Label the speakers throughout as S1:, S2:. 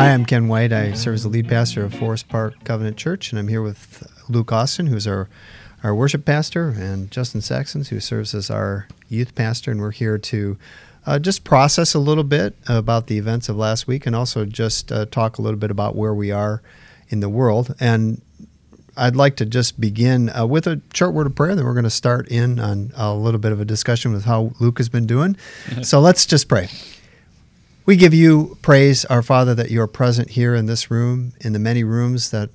S1: Hi, I'm Ken White. I serve as the lead pastor of Forest Park Covenant Church, and I'm here with Luke Austin, who's our, our worship pastor, and Justin Saxons, who serves as our youth pastor. And we're here to uh, just process a little bit about the events of last week and also just uh, talk a little bit about where we are in the world. And I'd like to just begin uh, with a short word of prayer. Then we're going to start in on a little bit of a discussion with how Luke has been doing. so let's just pray. We give you praise, our Father, that you are present here in this room, in the many rooms that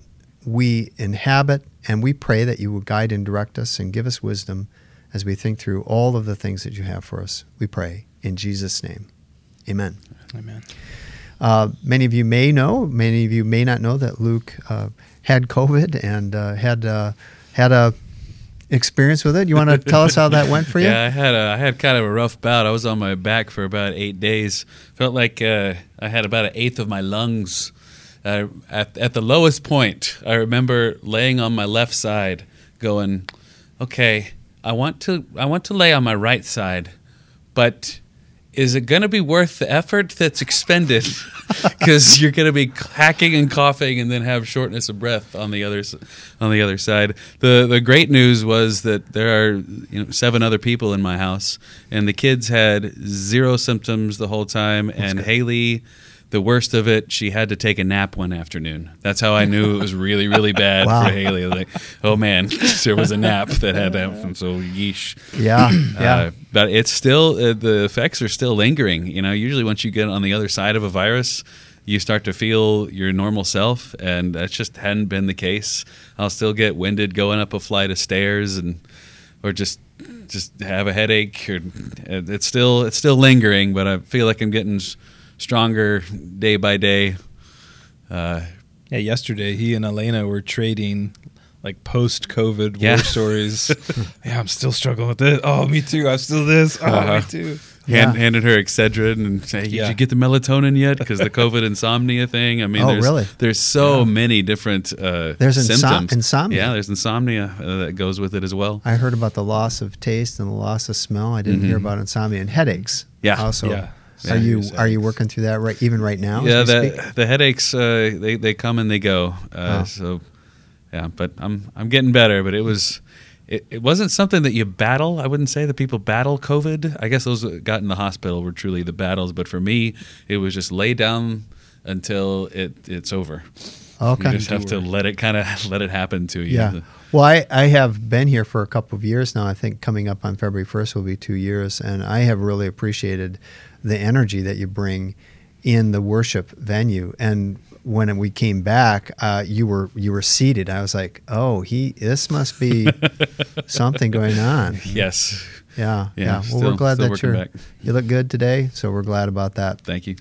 S1: we inhabit, and we pray that you will guide and direct us and give us wisdom as we think through all of the things that you have for us. We pray in Jesus' name. Amen.
S2: Amen.
S1: Uh, many of you may know, many of you may not know that Luke uh, had COVID and uh, had uh, had a experience with it. You want to tell us how that went for you?
S3: Yeah, I had a, I had kind of a rough bout. I was on my back for about eight days. Felt like uh, I had about an eighth of my lungs. Uh, at at the lowest point, I remember laying on my left side, going, "Okay, I want to I want to lay on my right side, but." Is it going to be worth the effort that's expended? Because you're going to be hacking and coughing, and then have shortness of breath on the other on the other side. the The great news was that there are you know seven other people in my house, and the kids had zero symptoms the whole time.
S1: That's
S3: and
S1: good.
S3: Haley, the worst of it, she had to take a nap one afternoon. That's how I knew it was really really bad
S1: Wow.
S3: for Haley. Like, oh man, there was a nap that had to happen. So yeesh.
S1: Yeah, yeah.
S3: Uh, but it's still uh, the effects are still lingering. You know, usually once you get on the other side of a virus, you start to feel your normal self, and that just hadn't been the case. I'll still get winded going up a flight of stairs, and or just just have a headache. Or it's still it's still lingering, but I feel like I'm getting stronger day by day. Uh,
S2: Yeah, yesterday he and Elena were trading like post COVID
S3: Yeah.
S2: war stories. yeah, I'm still struggling with this. Oh, me too. I'm still this. Oh,
S3: Uh-huh.
S2: me too.
S3: hand,
S1: Yeah.
S3: handed her Excedrin and say, "Did
S2: Yeah.
S3: you get the melatonin yet?" Because the COVID insomnia thing. I mean,
S1: Oh,
S3: there's,
S1: really?
S3: There's so many different uh,
S1: There's insom-
S3: symptoms.
S1: insomnia.
S3: Yeah, there's insomnia uh, that goes with it as well.
S1: I heard about the loss of taste and the loss of smell. I didn't hear about insomnia and headaches.
S3: Yeah.
S1: Also,
S2: Yeah.
S1: Are you are you working through that right even right now?
S3: yeah, the the headaches uh, they they come and they go. Uh,
S1: Oh.
S3: So yeah, but I'm I'm getting better. But it was. It, it wasn't something that you battle. I wouldn't say that people battle COVID. I guess those that got in the hospital were truly the battles. But for me, it was just lay down until it it's over.
S1: Okay.
S3: You just have to let it kind of let it happen to you.
S1: Yeah. Well, I, I have been here for a couple of years now. I think coming up on February 1st will be two years. And I have really appreciated the energy that you bring in the worship venue. And when we came back, uh, you were you were seated. I was like, oh, he this must be something going on.
S3: Yes.
S1: Yeah,
S3: Yeah,
S1: yeah. Well,
S3: still-
S1: we're glad that you're
S3: back.
S1: you look good today. So we're glad about that.
S3: Thank you.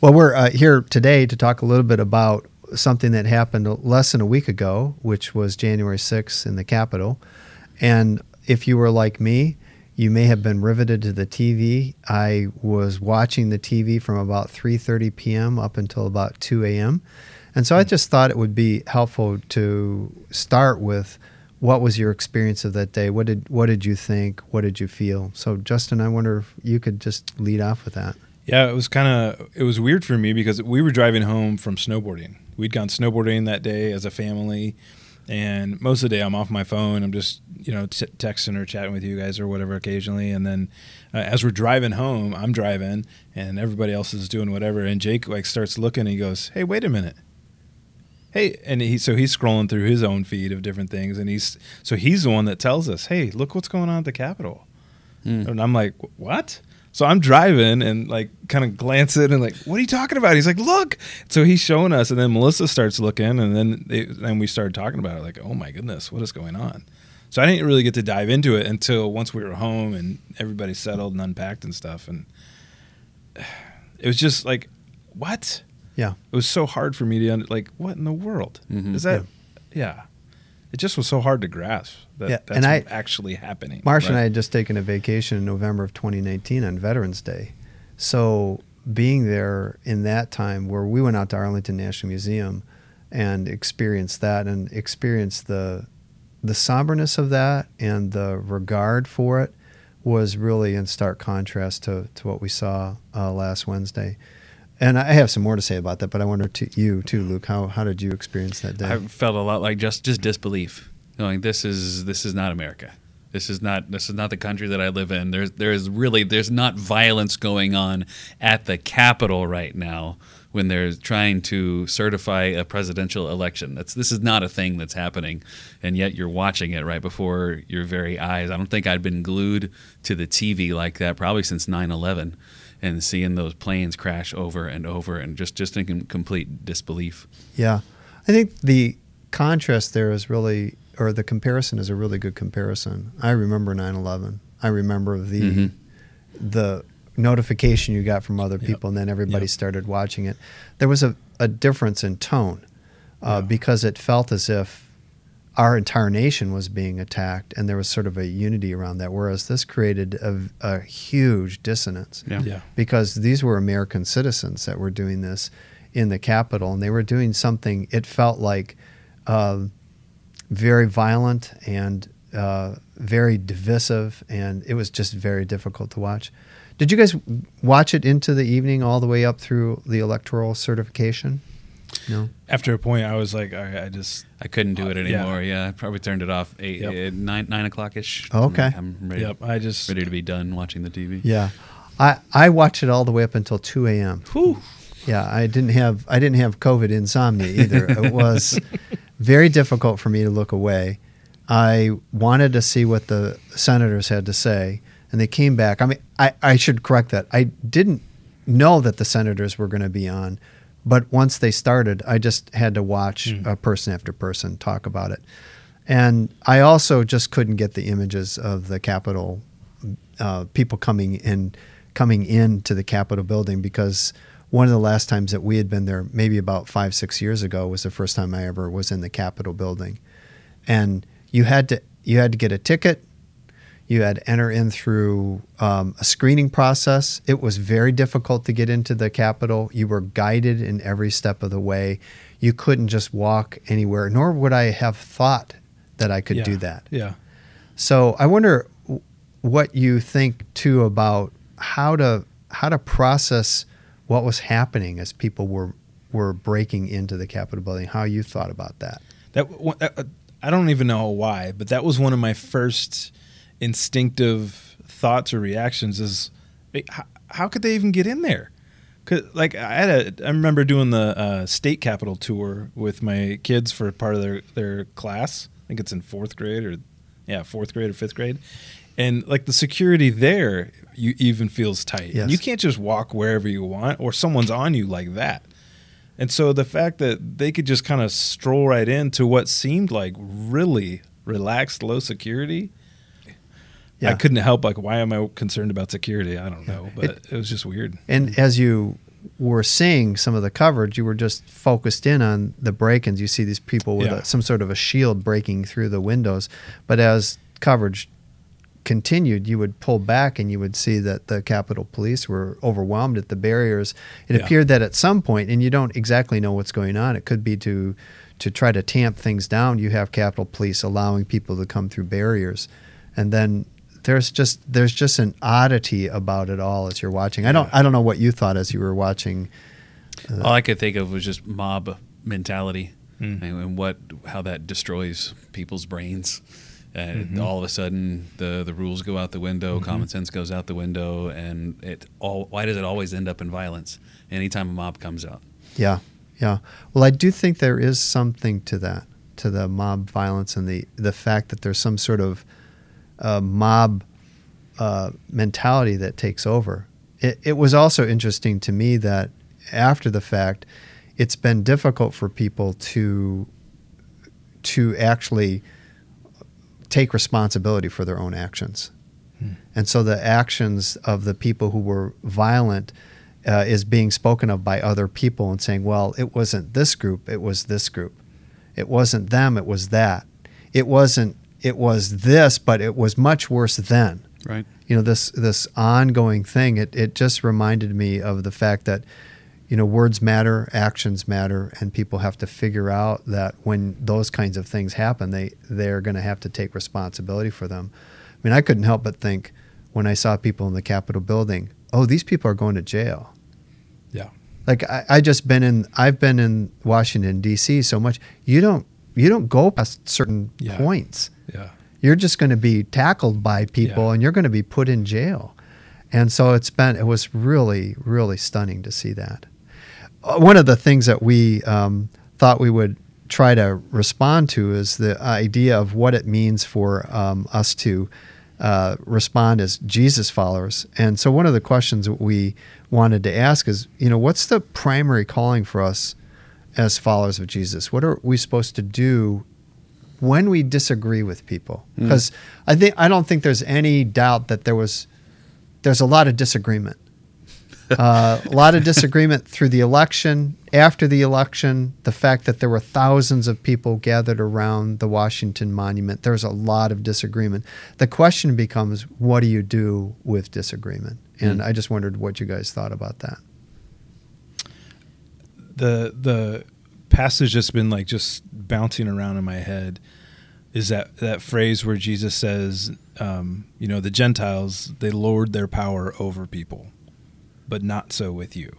S1: Well, we're uh, here today to talk a little bit about something that happened less than a week ago, which was January 6th in the Capitol. And if you were like me, you may have been riveted to the TV. I was watching the TV from about 3:30 p.m. up until about 2 a.m. And so I just thought it would be helpful to start with what was your experience of that day? What did what did you think? What did you feel? So Justin, I wonder if you could just lead off with that.
S2: Yeah, it was kind of it was weird for me because we were driving home from snowboarding. We'd gone snowboarding that day as a family, and most of the day I'm off my phone. I'm just you know t- texting or chatting with you guys or whatever occasionally. And then uh, as we're driving home, I'm driving and everybody else is doing whatever. And Jake like starts looking. and He goes, "Hey, wait a minute." Hey, and he so he's scrolling through his own feed of different things, and he's so he's the one that tells us, "Hey, look what's going on at the Capitol."
S3: Hmm.
S2: And I'm like, what? So I'm driving and like kind of glancing and like, what are you talking about? He's like, look. So he's showing us, and then Melissa starts looking, and then they, then we started talking about it. Like, oh my goodness, what is going on? So I didn't really get to dive into it until once we were home and everybody settled and unpacked and stuff, and it was just like, what?
S1: Yeah.
S2: It was so hard for me to under, like, what in the world
S3: Mhm.
S2: is that? Yeah. It just was so hard to grasp that
S1: Yeah,
S2: that's
S1: and I-
S2: actually happening.
S1: Marsh and I had just taken a vacation in November of 2019 on Veterans Day. So being there in that time where we went out to Arlington National Museum and experienced that and experienced the the somberness of that and the regard for it was really in stark contrast to, to what we saw uh, last Wednesday. And I have some more to say about that, but I wonder to you too, Luke. How how did you experience that day?
S3: I felt a lot like just just disbelief, going this is this is not America. This is not this is not the country that I live in. There's there's really there's not violence going on at the Capitol right now when they're trying to certify a presidential election. That's this is not a thing that's happening, and yet you're watching it right before your very eyes. I don't think I'd been glued to the TV like that probably since 9/11, and seeing those planes crash over and over, and just just in complete disbelief.
S1: Yeah, I think the contrast there is really, or the comparison is a really good comparison. I remember 9/11. I remember the
S3: Mhm.
S1: the notification you got from other
S2: Yep.
S1: people, and then everybody
S2: Yep.
S1: started watching it. There was a, a difference in tone uh,
S2: Yeah.
S1: because it felt as if our entire nation was being attacked, and there was sort of a unity around that. Whereas this created a, a huge dissonance
S3: Yeah.
S2: Yeah.
S1: because these were American citizens that were doing this in the Capitol, and they were doing something. It felt like um, very violent and uh, very divisive, and it was just very difficult to watch. Did you guys watch it into the evening, all the way up through the electoral certification? No.
S2: After a point, I was like, all right, I just
S3: I couldn't do it
S2: Uh, yeah.
S3: anymore. Yeah, I probably turned it off eight,
S2: Yep.
S3: nine, nine o'clock ish.
S1: Oh, okay.
S3: I'm ready.
S2: yep, I just
S3: Ready to be done watching the TV.
S1: Yeah, I I watched it all the way up until two a.m.
S2: Whew.
S1: Yeah, I didn't have I didn't have COVID insomnia either. it was very difficult for me to look away. I wanted to see what the senators had to say, and they came back. I mean, I, I should correct that. I didn't know that the senators were going to be on, but once they started, I just had to watch
S2: Mm.
S1: uh, person after person talk about it. And I also just couldn't get the images of the Capitol uh, people coming in coming into the Capitol building because one of the last times that we had been there, maybe about five six years ago, was the first time I ever was in the Capitol building, and you had to you had to get a ticket. You had to enter in through um, a screening process. It was very difficult to get into the Capitol. You were guided in every step of the way. You couldn't just walk anywhere, nor would I have thought that I could
S2: yeah,
S1: do that.
S2: Yeah.
S1: So I wonder what you think too about how to how to process what was happening as people were were breaking into the Capitol building. How you thought about that?
S2: That I don't even know why, but that was one of my first instinctive thoughts or reactions. Is "Wait, how, how could they even get in there? Cause like I had a, I remember doing the uh, state capitol tour with my kids for part of their their class. I think it's in fourth grade or yeah, fourth grade or fifth grade, and like the security there, you even feels tight.
S1: Yes.
S2: You can't just walk wherever you want, or someone's on you like that. And so the fact that they could just kind of stroll right into what seemed like really relaxed, low security,
S1: Yeah.
S2: I couldn't help like, why am I concerned about security? I don't know, but it, was just weird.
S1: And as you were seeing some of the coverage, you were just focused in on the break-ins. You see these people with
S2: Yeah.
S1: a, some sort of a shield breaking through the windows, but as coverage continued, you would pull back and you would see that the Capitol Police were overwhelmed at the barriers. It
S2: Yeah.
S1: appeared that at some point, and you don't exactly know what's going on. It could be to to try to tamp things down. You have Capitol Police allowing people to come through barriers, and then there's just there's just an oddity about it all as you're watching. I don't
S2: Yeah.
S1: I don't know what you thought as you were watching.
S3: All I could think of was just mob mentality
S2: Mm.
S3: and, and what how that destroys people's brains. And
S2: Mhm.
S3: all of a sudden, the the rules go out the window,
S2: Mhm.
S3: common sense goes out the window, and it all. Why does it always end up in violence? Anytime a mob comes out,
S1: Yeah, yeah. Well, I do think there is something to that, to the mob violence and the the fact that there's some sort of uh, mob uh, mentality that takes over. It, it was also interesting to me that after the fact, it's been difficult for people to to actually take responsibility for their own actions.
S2: Hmm.
S1: And so the actions of the people who were violent uh, is being spoken of by other people and saying, well, it wasn't this group, it was this group. It wasn't them, it was that. It wasn't, it was this, but it was much worse then.
S3: right?
S1: You know, this, this ongoing thing, it, it just reminded me of the fact that, you know, words matter, actions matter, and people have to figure out that when those kinds of things happen, they, they're going to have to take responsibility for them. I mean, I couldn't help but think when I saw people in the Capitol building, oh, these people are going to jail.
S2: Yeah.
S1: Like I, I just been in I've been in Washington D.C. so much. You don't you don't go past certain
S2: Yeah.
S1: points.
S2: Yeah.
S1: You're just going to be tackled by people
S2: Yeah.
S1: and you're going to be put in jail. And so it's been it was really really stunning to see that. Uh, One of the things that we um, thought we would try to respond to is the idea of what it means for um, us to uh, respond as Jesus followers. And so one of the questions that we wanted to ask is, you know, what's the primary calling for us as followers of Jesus? What are we supposed to do when we disagree with people? Because I think I don't think there's any doubt that there was there's a lot of disagreement. Uh, a lot of disagreement through the election, after the election, the fact that there were thousands of people gathered around the Washington Monument. There's a lot of disagreement. The question becomes, what do you do with disagreement? And I just wondered what you guys thought about that.
S2: the the passage that's been like just bouncing around in my head is that that phrase where Jesus says, um, you know, the Gentiles they lord their power over people, but not so with you.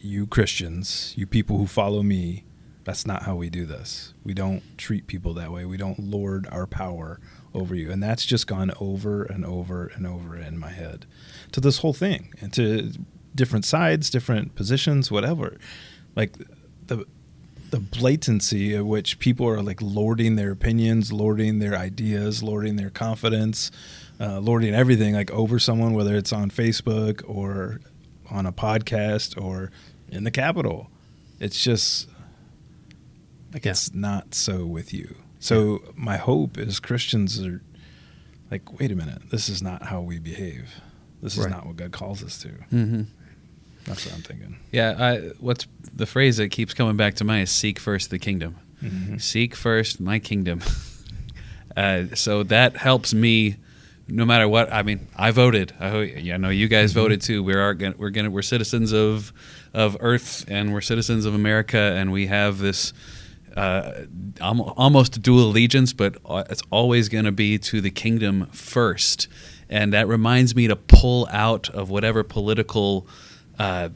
S2: You Christians, you people who follow me, that's not how we do this. We don't treat people that way. We don't lord our power over you. And that's just gone over and over and over in my head to this whole thing and to different sides, different positions, whatever. Like the the blatancy at which people are like lording their opinions, lording their ideas, lording their confidence, uh, lording everything like over someone, whether it's on Facebook or on a podcast or in the Capitol. It's just like
S1: Yeah.
S2: it's not so with you. So my hope is Christians are like, wait a minute, this is not how we behave. This is not what God calls us to.
S3: Mm-hmm.
S2: That's what I'm thinking.
S3: Yeah, I, what's the phrase that keeps coming back to mind is "seek first the kingdom."
S2: Mhm.
S3: Seek first my kingdom. uh, so that helps me, no matter what. I mean, I voted. I, ho- yeah, I know you guys voted too. We are gonna, we're gonna we're citizens of of Earth and we're citizens of America, and we have this. Uh, almost dual allegiance, but it's always going to be to the kingdom first, and that reminds me to pull out of whatever political uh,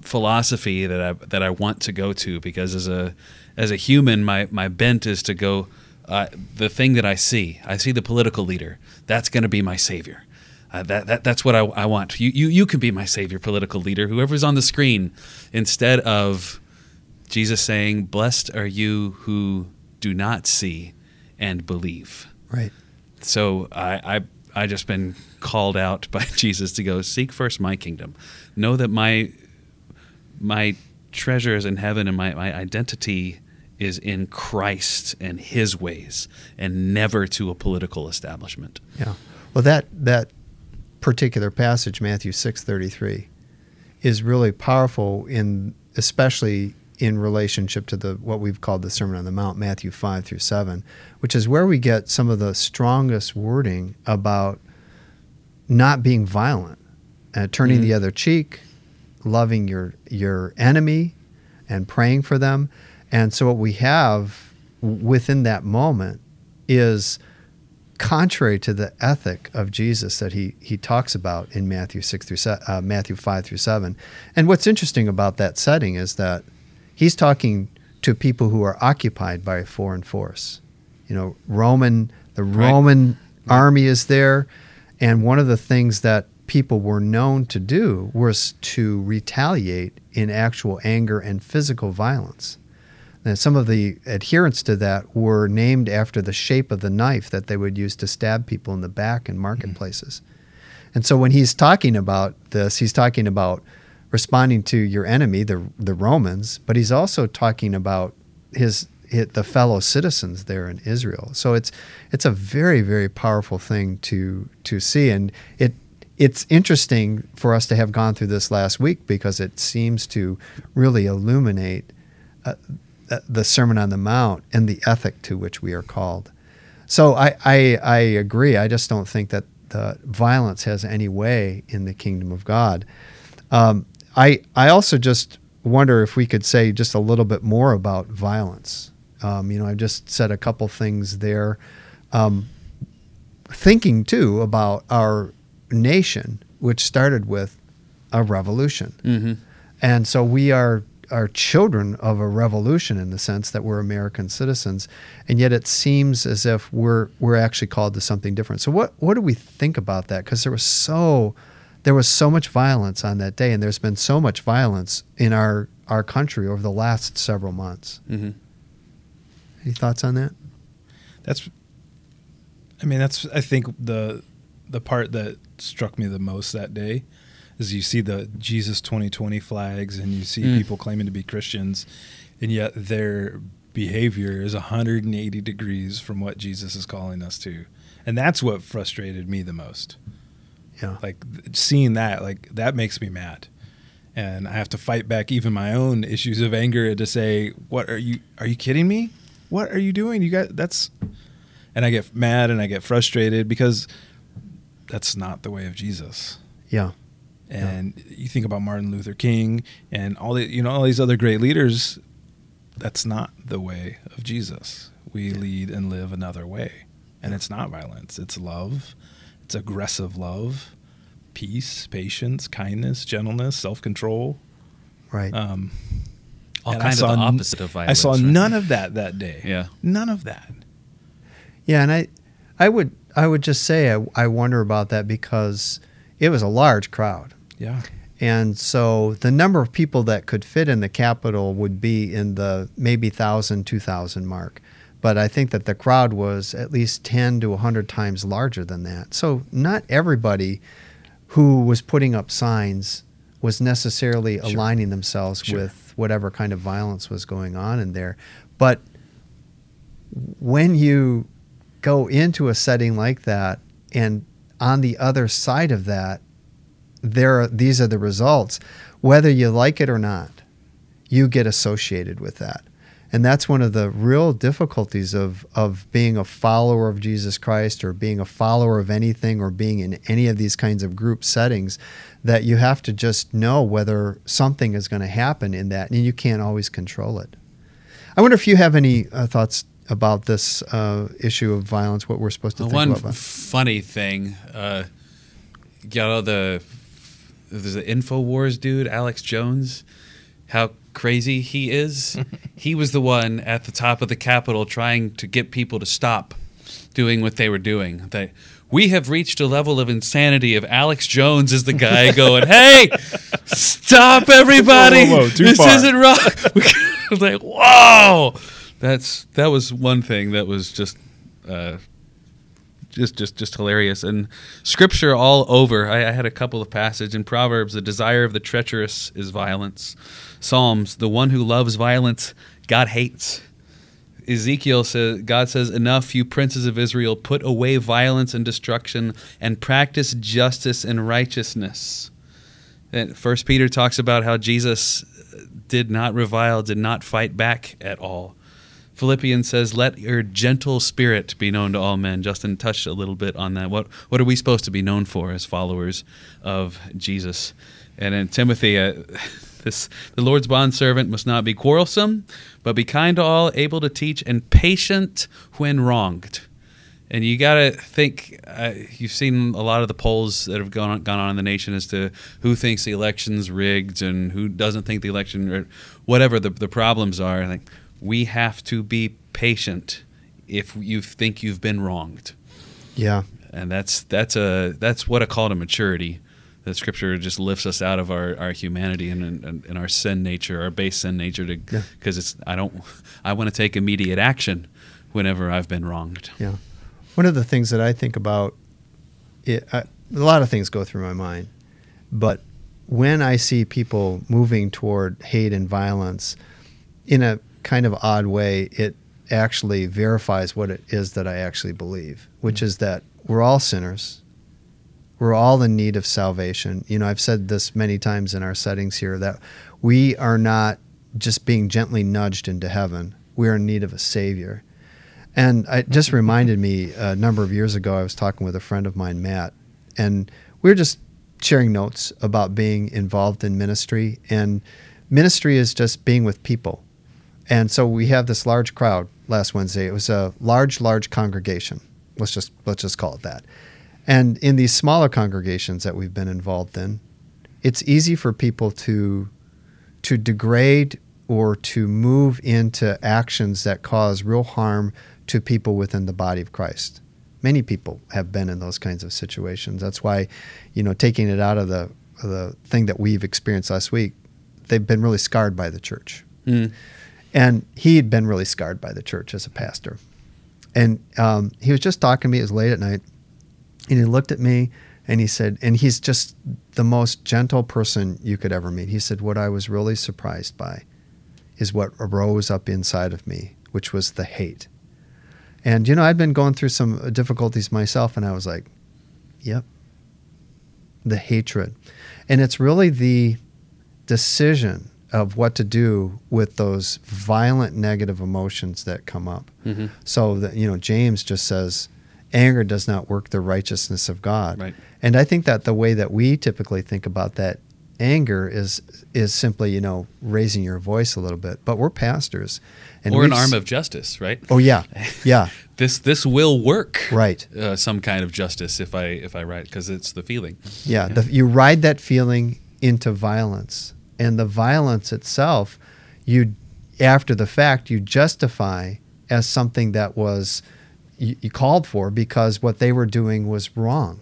S3: philosophy that I that I want to go to because as a as a human my my bent is to go uh, the thing that I see I see the political leader. That's going to be my savior. Uh, that, that that's what I, I want. You, you you can be my savior political leader. Whoever's on the screen instead of Jesus saying blessed are you who do not see and believe.
S1: Right.
S3: so I, I I just been called out by Jesus to go seek first my kingdom. Know that my my treasure is in heaven and my, my identity is in Christ and his ways and never to a political establishment.
S1: Yeah. Well, that that particular passage, Matthew six thirty three, is really powerful in especially in relationship to the what we've called the Sermon on the Mount, Matthew five through seven, which is where we get some of the strongest wording about not being violent, uh, turning the other cheek, loving your your enemy, and praying for them. And so what we have within that moment is contrary to the ethic of Jesus that he he talks about in Matthew six through se- uh, Matthew five through seven. And what's interesting about that setting is that he's talking to people who are occupied by a foreign force. You know, Roman the
S3: Right.
S1: Roman army is there, and one of the things that people were known to do was to retaliate in actual anger and physical violence. And some of the adherents to that were named after the shape of the knife that they would use to stab people in the back in mm-hmm. marketplaces. And so when he's talking about this, he's talking about responding to your enemy, the the Romans, but he's also talking about his, his the fellow citizens there in Israel. So it's it's a very very powerful thing to to see, and it it's interesting for us to have gone through this last week because it seems to really illuminate uh, the Sermon on the Mount and the ethic to which we are called. So I, I, I agree. I just don't think that the violence has any way in the kingdom of God. Um, I, I also just wonder if we could say just a little bit more about violence. Um, you know, I've just said a couple things there. Um, thinking too about our nation, which started with a revolution.
S3: Mm-hmm.
S1: And so we are are children of a revolution in the sense that we're American citizens, and yet it seems as if we're we're actually called to something different. So what what do we think about that? Because there was so there was so much violence on that day, and there's been so much violence in our our country over the last several months.
S3: Mm-hmm.
S1: Any thoughts on that?
S2: That's, I mean, that's I think the the part that struck me the most that day is you see the Jesus 2020 flags and you see
S3: Mm.
S2: people claiming to be Christians, and yet their behavior is 180 degrees from what Jesus is calling us to, and that's what frustrated me the most.
S1: Yeah.
S2: Like seeing that, like that makes me mad. And I have to fight back even my own issues of anger to say, "What are you? Are you kidding me? What are you doing? You got that's." And I get mad and I get frustrated because that's not the way of Jesus.
S1: Yeah.
S2: And you think about Martin Luther King and all the you know all these other great leaders. That's not the way of Jesus. We lead and live another way, and it's not violence. It's love. It's aggressive love, peace, patience, kindness, gentleness, self control.
S1: Right.
S2: Um,
S3: All
S2: and I
S3: of
S2: saw
S3: the opposite of violence.
S2: I saw
S3: right?
S2: none of that that day.
S3: Yeah.
S2: none of that.
S1: Yeah, and I, I would, I would just say I, I wonder about that because it was a large crowd,
S2: Yeah,
S1: and so the number of people that could fit in the Capitol would be in the maybe thousand, two thousand mark, but I think that the crowd was at least ten to hundred times larger than that. So not everybody who was putting up signs was necessarily
S2: Sure.
S1: aligning themselves
S2: Sure.
S1: with whatever kind of violence was going on in there, but when you go into a setting like that and on the other side of that there are, these are the results whether you like it or not you get associated with that and that's one of the real difficulties of of being a follower of Jesus Christ or being a follower of anything or being in any of these kinds of group settings that you have to just know whether something is going to happen in that and you can't always control it I wonder if you have any uh, thoughts about this uh, issue of violence, what we're supposed to
S3: Uh,
S1: think
S3: one
S1: about.
S3: funny thing, uh, you know the there's an Infowars dude, Alex Jones. How crazy he is! he was the one at the top of the Capitol trying to get people to stop doing what they were doing. That we have reached a level of insanity. Of Alex Jones is the guy going, "Hey, stop, everybody!
S2: Whoa, whoa, whoa,
S3: this
S2: far."
S3: isn't right." I was like, "Whoa!" That's that was one thing that was just. Uh, just just just hilarious. And scripture all over. I, I had a couple of passages in proverbs the desire of the treacherous is violence. Psalms the one who loves violence god hates. Ezekiel says god says enough you princes of israel put away violence and destruction and practice justice and righteousness. And first peter talks about how jesus did not revile did not fight back at all Philippians says, "Let your gentle spirit be known to all men." Justin touched a little bit on that. What what are we supposed to be known for as followers of Jesus? And in Timothy, uh, this the Lord's bondservant must not be quarrelsome, but be kind to all, able to teach, and patient when wronged. And you got to think. Uh, you've seen a lot of the polls that have gone on, gone on in the nation as to who thinks the election's rigged and who doesn't think the election, or whatever the the problems are. Like we have to be patient if you think you've been wronged,
S1: yeah,
S3: and that's that's a that's what a call to maturity. The scripture just lifts us out of our, our humanity and, and, and our sin nature, our base sin nature, to
S1: Yeah.
S3: because it's I don't I want to take immediate action whenever I've been wronged.
S1: yeah. One of the things that I think about, it, I, a lot of things go through my mind, but when I see people moving toward hate and violence in a kind of odd way, it actually verifies what it is that I actually believe, which is that we're all sinners. We're all in need of salvation. You know, I've said this many times in our settings here that we are not just being gently nudged into heaven. We are in need of a savior. And it just reminded me uh, a number of years ago, I was talking with a friend of mine, Matt, and we were just sharing notes about being involved in ministry. And ministry is just being with people. And so we have this large crowd last Wednesday. It was a large, large congregation. Let's just let's just call it that. And in these smaller congregations that we've been involved in, it's easy for people to to degrade or to move into actions that cause real harm to people within the body of Christ. Many people have been in those kinds of situations. That's why, you know, taking it out of the the thing that we've experienced last week, they've been really scarred by the church.
S3: Mm.
S1: And he had been really scarred by the church as a pastor. And um, he was just talking to me. It was late at night. And he looked at me and he said, and he's just the most gentle person you could ever meet. He said, What I was really surprised by is what arose up inside of me, which was the hate. And, you know, I'd been going through some difficulties myself, and I was like, Yep, the hatred. And it's really the decision of what to do with those violent negative emotions that come up.
S3: Mhm.
S1: So that you know, James just says, anger does not work the righteousness of God.
S3: Right.
S1: And I think that the way that we typically think about that anger is is simply, you know, raising your voice a little bit. But we're pastors.
S3: or
S1: we've
S3: an arm of justice, right?
S1: Oh yeah. Yeah.
S3: This this will work,
S1: Right.
S3: Uh, some kind of justice if I if I write because it's the feeling.
S1: Yeah, The, you ride that feeling into violence, and the violence itself, you after the fact you justify as something that was you, you called for because what they were doing was wrong,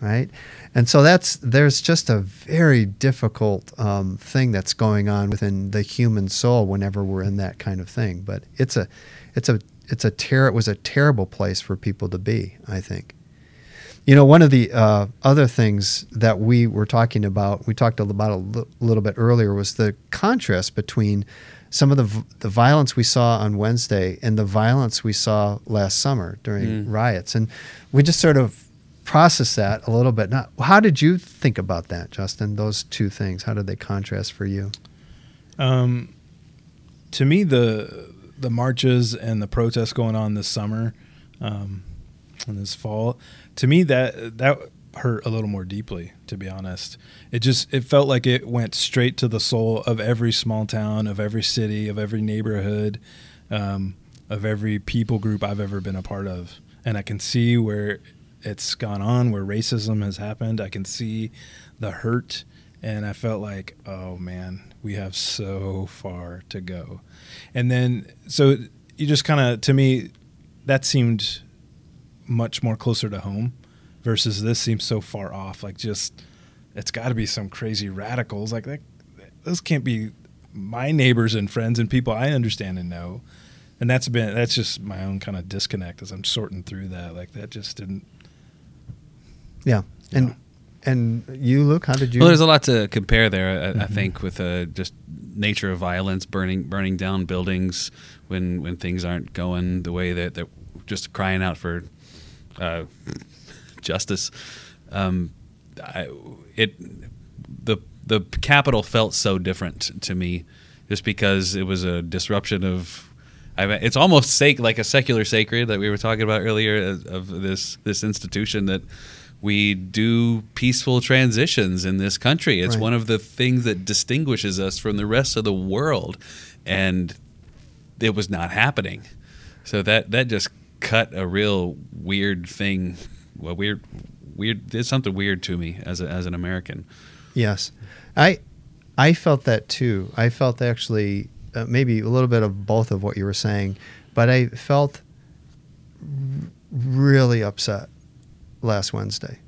S1: right? And so that's there's just a very difficult um, thing that's going on within the human soul whenever we're in that kind of thing. But it's a it's a it's a ter- it was a terrible place for people to be. I think. You know, one of the uh, other things that we were talking about, we talked about a little bit earlier, was the contrast between some of the v- the violence we saw on Wednesday and the violence we saw last summer during
S3: Mm.
S1: riots, and we just sort of processed that a little bit. Now, how did you think about that, Justin? Those two things, how did they contrast for you?
S2: Um, to me, the the marches and the protests going on this summer, um, and this fall, to me that that hurt a little more deeply. To be honest, it just it felt like it went straight to the soul of every small town, of every city, of every neighborhood, um, of every people group I've ever been a part of, and I can see where it's gone on, where racism has happened. I can see the hurt and I felt like, oh man, we have so far to go. And then, so you just kind of, to me, that seemed much more closer to home versus this seems so far off. Like, just, it's got to be some crazy radicals. Like, that, those can't be my neighbors and friends and people I understand and know. And that's been, that's just my own kind of disconnect as I'm sorting through that. Like, that just didn't,
S1: Yeah, and
S2: Yeah.
S1: and you, look. how did you?
S3: Well, there's a lot to compare there. I, I
S1: Mhm.
S3: think with uh, just nature of violence, burning burning down buildings when when things aren't going the way that they're just crying out for uh, justice. Um, I, it the the Capitol felt so different to me, just because it was a disruption of. I mean, it's almost like a secular sacred that we were talking about earlier of, of this this institution that we do peaceful transitions in this country. It's
S1: Right.
S3: one of the things that distinguishes us from the rest of the world, and it was not happening. So that that just cut a real weird thing. Well, weird, weird. It's something weird to me as a, as an American.
S1: Yes, I I felt that too. I felt actually uh, maybe a little bit of both of what you were saying, but I felt r- really upset last Wednesday.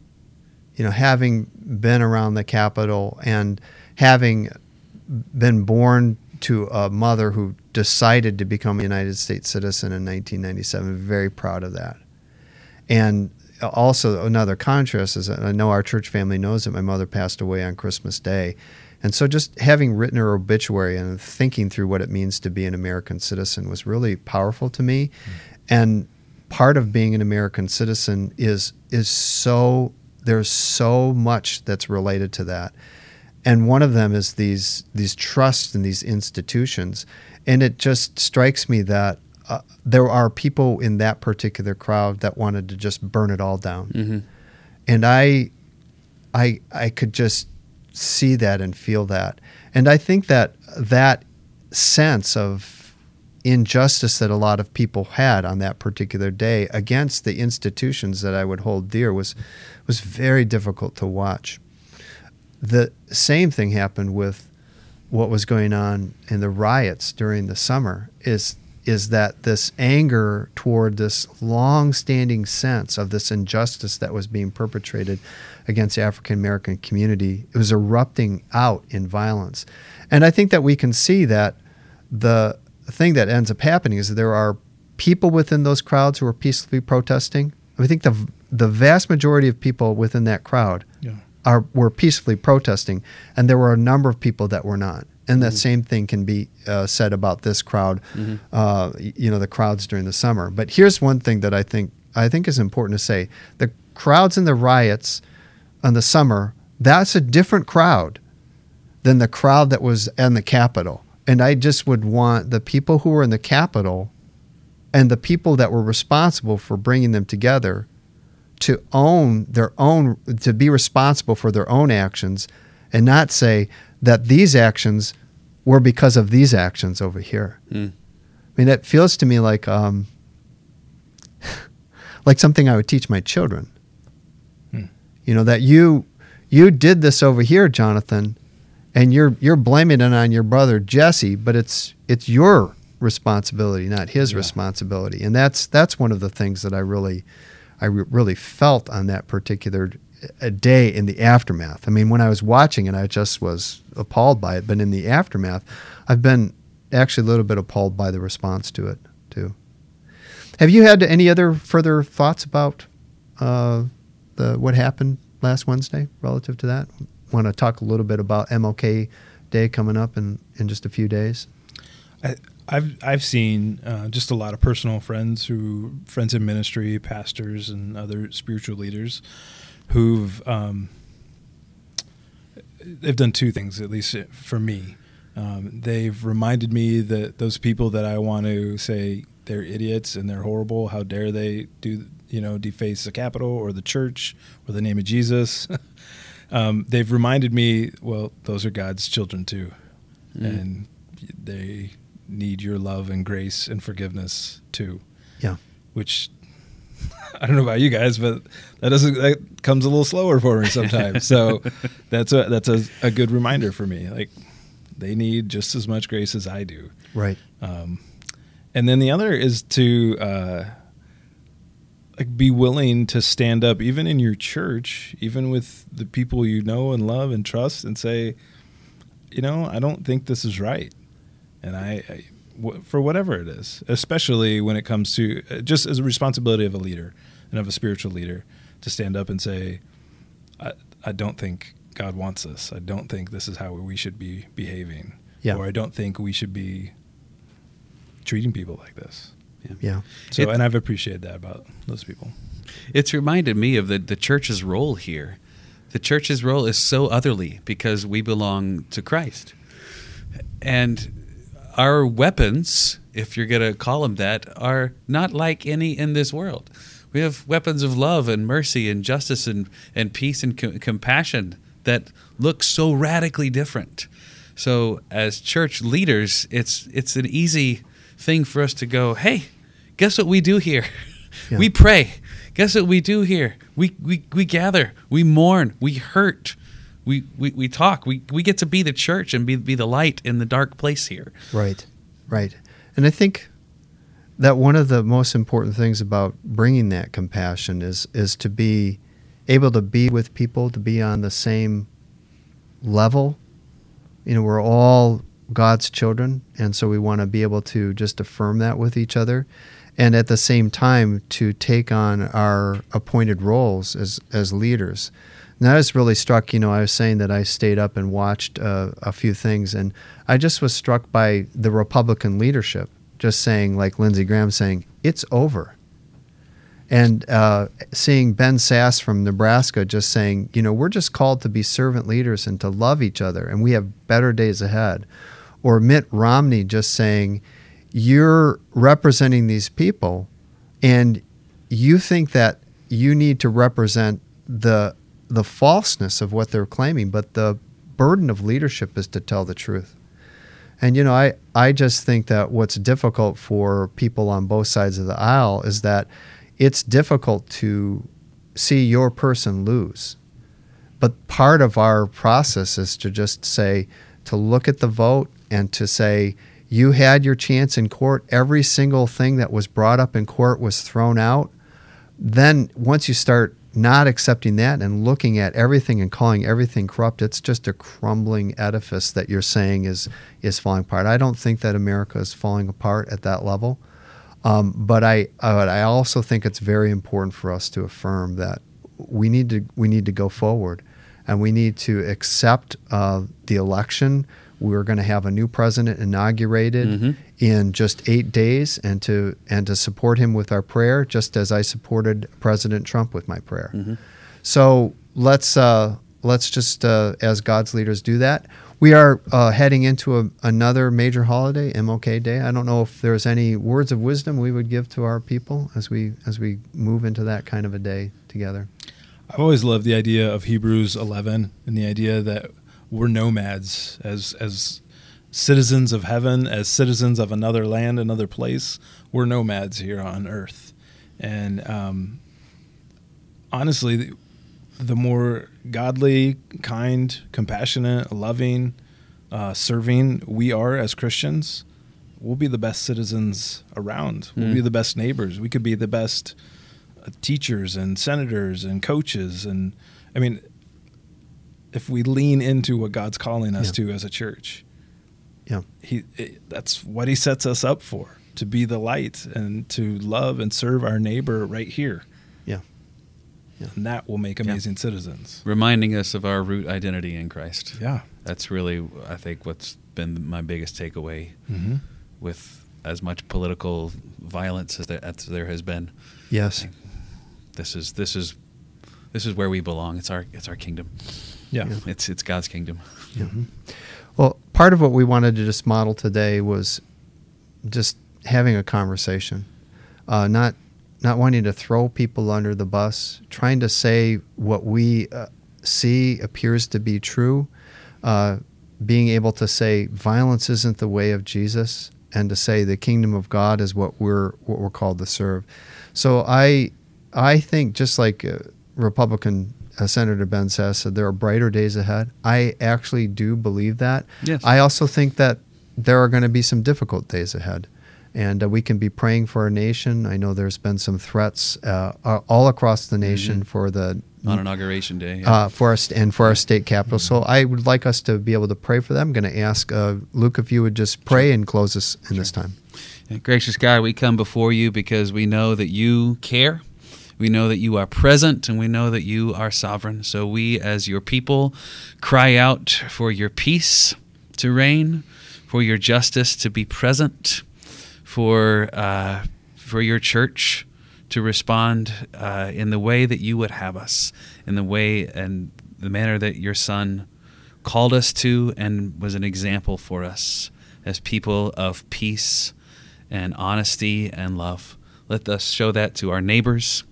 S1: You know, having been around the Capitol and having been born to a mother who decided to become a United States citizen in 1997, very proud of that. And also another contrast is that I know our church family knows that my mother passed away on Christmas Day. And so just having written her obituary and thinking through what it means to be an American citizen was really powerful to me. Mm. And part of being an American citizen is is so there's so much that's related to that. And one of them is these these trusts in these institutions. And it just strikes me that uh, there are people in that particular crowd that wanted to just burn it all down.
S3: Mm-hmm.
S1: And I I I could just see that and feel that. And I think that that sense of injustice that a lot of people had on that particular day against the institutions that I would hold dear was was very difficult to watch. The same thing happened with what was going on in the riots during the summer is is that this anger toward this long-standing sense of this injustice that was being perpetrated against the African American community it was erupting out in violence. And I think that we can see that the thing that ends up happening is there are people within those crowds who are peacefully protesting. I think the the vast majority of people within that crowd
S2: Yeah.
S1: Are were peacefully protesting, and there were a number of people that were not. And that
S3: Mhm.
S1: same thing can be uh, said about this crowd,
S3: Mhm.
S1: uh, you know, the crowds during the summer. But here's one thing that I think I think is important to say: the crowds in the riots in the summer that's a different crowd than the crowd that was in the Capitol. And I just would want the people who were in the Capitol and the people that were responsible for bringing them together to own their own, to be responsible for their own actions and not say that these actions were because of these actions over here.
S3: Mm.
S1: I mean, it feels to me like, um, like something I would teach my children.
S2: Hmm.
S1: You know that you you did this over here, Jonathan, and you're you're blaming it on your brother Jesse, but it's it's your responsibility, not his
S2: Yeah.
S1: responsibility, and that's that's one of the things that I really I re- really felt on that particular uh, day in the aftermath. I mean, when I was watching it, I just was appalled by it, but in the aftermath, I've been actually a little bit appalled by the response to it too. Have you had any other further thoughts about uh, the what happened last Wednesday relative to that? Want to talk a little bit about MLK Day coming up in, in just a few days?
S2: I, I've I've seen uh, just a lot of personal friends who friends in ministry, pastors, and other spiritual leaders who've um, they've done two things at least for me. Um, they've reminded me that those people that I want to say they're idiots and they're horrible. How dare they do you know deface the Capitol or the church or the name of Jesus? um, they've reminded me, well, those are God's children too,
S3: Mm.
S2: and they need your love and grace and forgiveness too.
S1: Yeah.
S2: Which I don't know about you guys, but that doesn't that comes a little slower for me sometimes. so that's a that's a, a good reminder for me. Like they need just as much grace as I do.
S1: Right.
S2: Um, and then the other is to uh, like be willing to stand up, even in your church, even with the people you know and love and trust, and say, you know, I don't think this is right, and I, I for whatever it is, especially when it comes to uh, just as a responsibility of a leader and of a spiritual leader to stand up and say, I, I don't think God wants us. I don't think this is how we should be behaving.
S1: Yeah.
S2: Or I don't think we should be treating people like this.
S1: Yeah.
S2: So,
S3: It-
S2: and I've appreciated that about those people.
S3: It's reminded me of the, the church's role here. The church's role is so otherly because we belong to Christ. And our weapons, if you're going to call them that, are not like any in this world. We have weapons of love and mercy and justice and, and peace and co- compassion that look so radically different. So, as church leaders, it's it's an easy thing for us to go, "Hey, guess what we do here?
S1: Yeah.
S3: We pray. Guess what we do here? We we, we gather, we mourn, we hurt, we, we, we talk. We, we get to be the church and be, be the light in the dark place here.
S1: Right, right. And I think that one of the most important things about bringing that compassion is is to be able to be with people, to be on the same level. You know, we're all God's children, and so we want to be able to just affirm that with each other, and at the same time to take on our appointed roles as as leaders. And I was really struck. You know, I was saying that I stayed up and watched uh, a few things, and I just was struck by the Republican leadership just saying, like Lindsey Graham saying, "It's over." and uh, seeing Ben Sasse from Nebraska just saying, you know, we're just called to be servant leaders and to love each other, and we have better days ahead. Or Mitt Romney just saying, you're representing these people, and you think that you need to represent the the falseness of what they're claiming, but the burden of leadership is to tell the truth. And you know, I I just think that what's difficult for people on both sides of the aisle is that it's difficult to see your person lose. But part of our process is to just say to look at the vote and to say, you had your chance in court, every single thing that was brought up in court was thrown out, then once you start not accepting that and looking at everything and calling everything corrupt, it's just a crumbling edifice that you're saying is is falling apart. I don't think that America is falling apart at that level, um, but I uh, I also think it's very important for us to affirm that we need to we need to go forward, and we need to accept uh, the election. We're going to have a new president inaugurated
S3: Mm-hmm.
S1: in just eight days, and to and to support him with our prayer, just as I supported President Trump with my prayer. So let's uh, let's just uh, as God's leaders do that. We are uh, heading into a, another major holiday, MLK Day. I don't know if there's any words of wisdom we would give to our people as we as we move into that kind of a day together.
S2: I've always loved the idea of Hebrews 11 and the idea that we're nomads as as citizens of heaven, as citizens of another land, another place. We're nomads here on earth, and um, honestly, the, more godly, kind, compassionate, loving, uh, serving we are as Christians, we'll be the best citizens around. We'll
S3: Mm.
S2: be the best neighbors. We could be the best uh, teachers and senators and coaches. And I mean, if we lean into what God's calling us
S1: Yeah.
S2: to as a church,
S1: Yeah.
S2: he it, that's what he sets us up for to be the light and to love and serve our neighbor right here.
S1: Yeah. Yeah.
S2: And that will make amazing citizens.
S3: Reminding us of our root identity in Christ.
S2: Yeah.
S3: That's really, I think, what's been my biggest takeaway
S2: Mm-hmm.
S3: with as much political violence as there, as there has been.
S1: Yes.
S3: This is this is this is where we belong. It's our it's our kingdom.
S2: Yeah.
S1: Yeah.
S3: It's it's God's kingdom.
S2: Mhm.
S1: Well, part of what we wanted to just model today was just having a conversation, uh, not not wanting to throw people under the bus, trying to say what we uh, see appears to be true, uh, being able to say violence isn't the way of Jesus, and to say the kingdom of God is what we're what we're called to serve. So I I think just like uh, Republican uh, Senator Ben Sasse, said there are brighter days ahead. I actually do believe that.
S3: Yes.
S1: I also think that there are going to be some difficult days ahead. And uh, we can be praying for our nation. I know there's been some threats uh, all across the nation
S3: Mhm.
S1: for the
S3: On inauguration day. yeah.
S1: uh, for us and for our state capital. So I would like us to be able to pray for them. I'm going to ask uh, Luke if you would just pray and close us in this time.
S3: And Gracious God, we come before you because we know that you care. We know that you are present and we know that you are sovereign. So we, as your people, cry out for your peace to reign, for your justice to be present, for, uh, for your church to respond uh, in the way that you would have us, in the way and the manner that your Son called us to and was an example for us as people of peace and honesty and love. Let us show that to our neighbors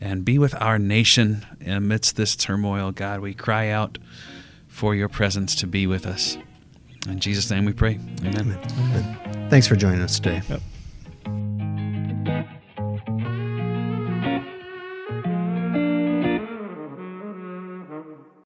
S3: and be with our nation amidst this turmoil. God, we cry out for your presence to be with us. In Jesus' name we pray. Amen.
S1: Thanks for joining us today.
S2: Yep.